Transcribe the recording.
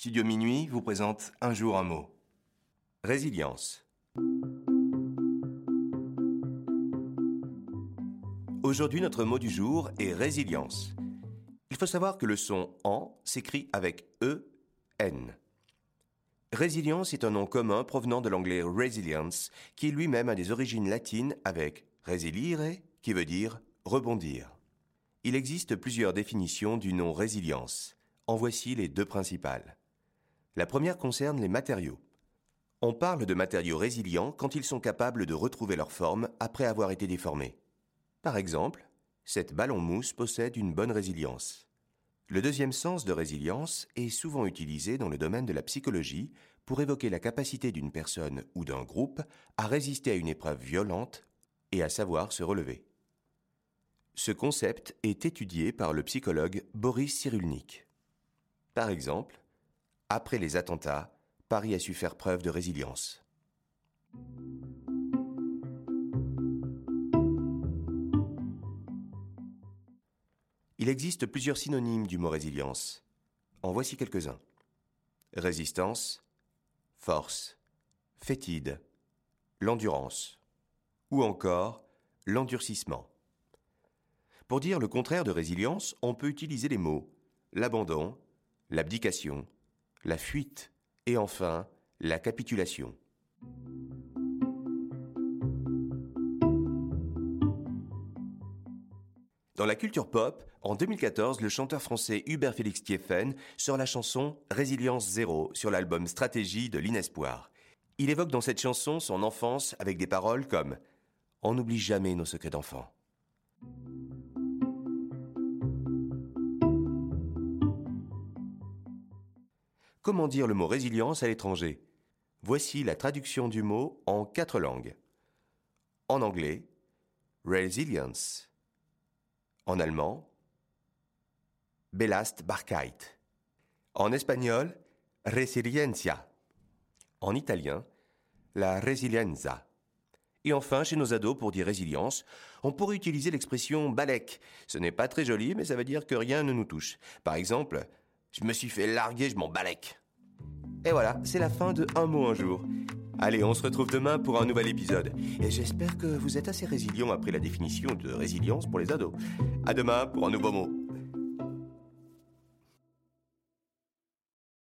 Studio Minuit vous présente Un jour un mot. Résilience. Aujourd'hui, notre mot du jour est résilience. Il faut savoir que le son en s'écrit avec E, N. Résilience est un nom commun provenant de l'anglais resilience, qui lui-même a des origines latines avec resilire, qui veut dire rebondir. Il existe plusieurs définitions du nom résilience. En voici les deux principales. La première concerne les matériaux. On parle de matériaux résilients quand ils sont capables de retrouver leur forme après avoir été déformés. Par exemple, cette ballon mousse possède une bonne résilience. Le deuxième sens de résilience est souvent utilisé dans le domaine de la psychologie pour évoquer la capacité d'une personne ou d'un groupe à résister à une épreuve violente et à savoir se relever. Ce concept est étudié par le psychologue Boris Cyrulnik. Par exemple, après les attentats, Paris a su faire preuve de résilience. Il existe plusieurs synonymes du mot résilience. En voici quelques-uns. Résistance, force, fétide, l'endurance, ou encore l'endurcissement. Pour dire le contraire de résilience, on peut utiliser les mots l'abandon, l'abdication, la fuite et enfin la capitulation. Dans la culture pop, en 2014, le chanteur français Hubert Félix Thieffen sort la chanson Résilience Zéro sur l'album Stratégie de l'Inespoir. Il évoque dans cette chanson son enfance avec des paroles comme On n'oublie jamais nos secrets d'enfant. Comment dire le mot résilience à l'étranger Voici la traduction du mot en quatre langues. En anglais, resilience. En allemand, Belastbarkeit. En espagnol, resiliencia. En italien, la resilienza. Et enfin, chez nos ados, pour dire résilience, on pourrait utiliser l'expression balek. Ce n'est pas très joli, mais ça veut dire que rien ne nous touche. Par exemple, je me suis fait larguer, je m'en balèque. Et voilà, c'est la fin de Un mot un jour. Allez, on se retrouve demain pour un nouvel épisode. Et j'espère que vous êtes assez résilient après la définition de résilience pour les ados. À demain pour un nouveau mot.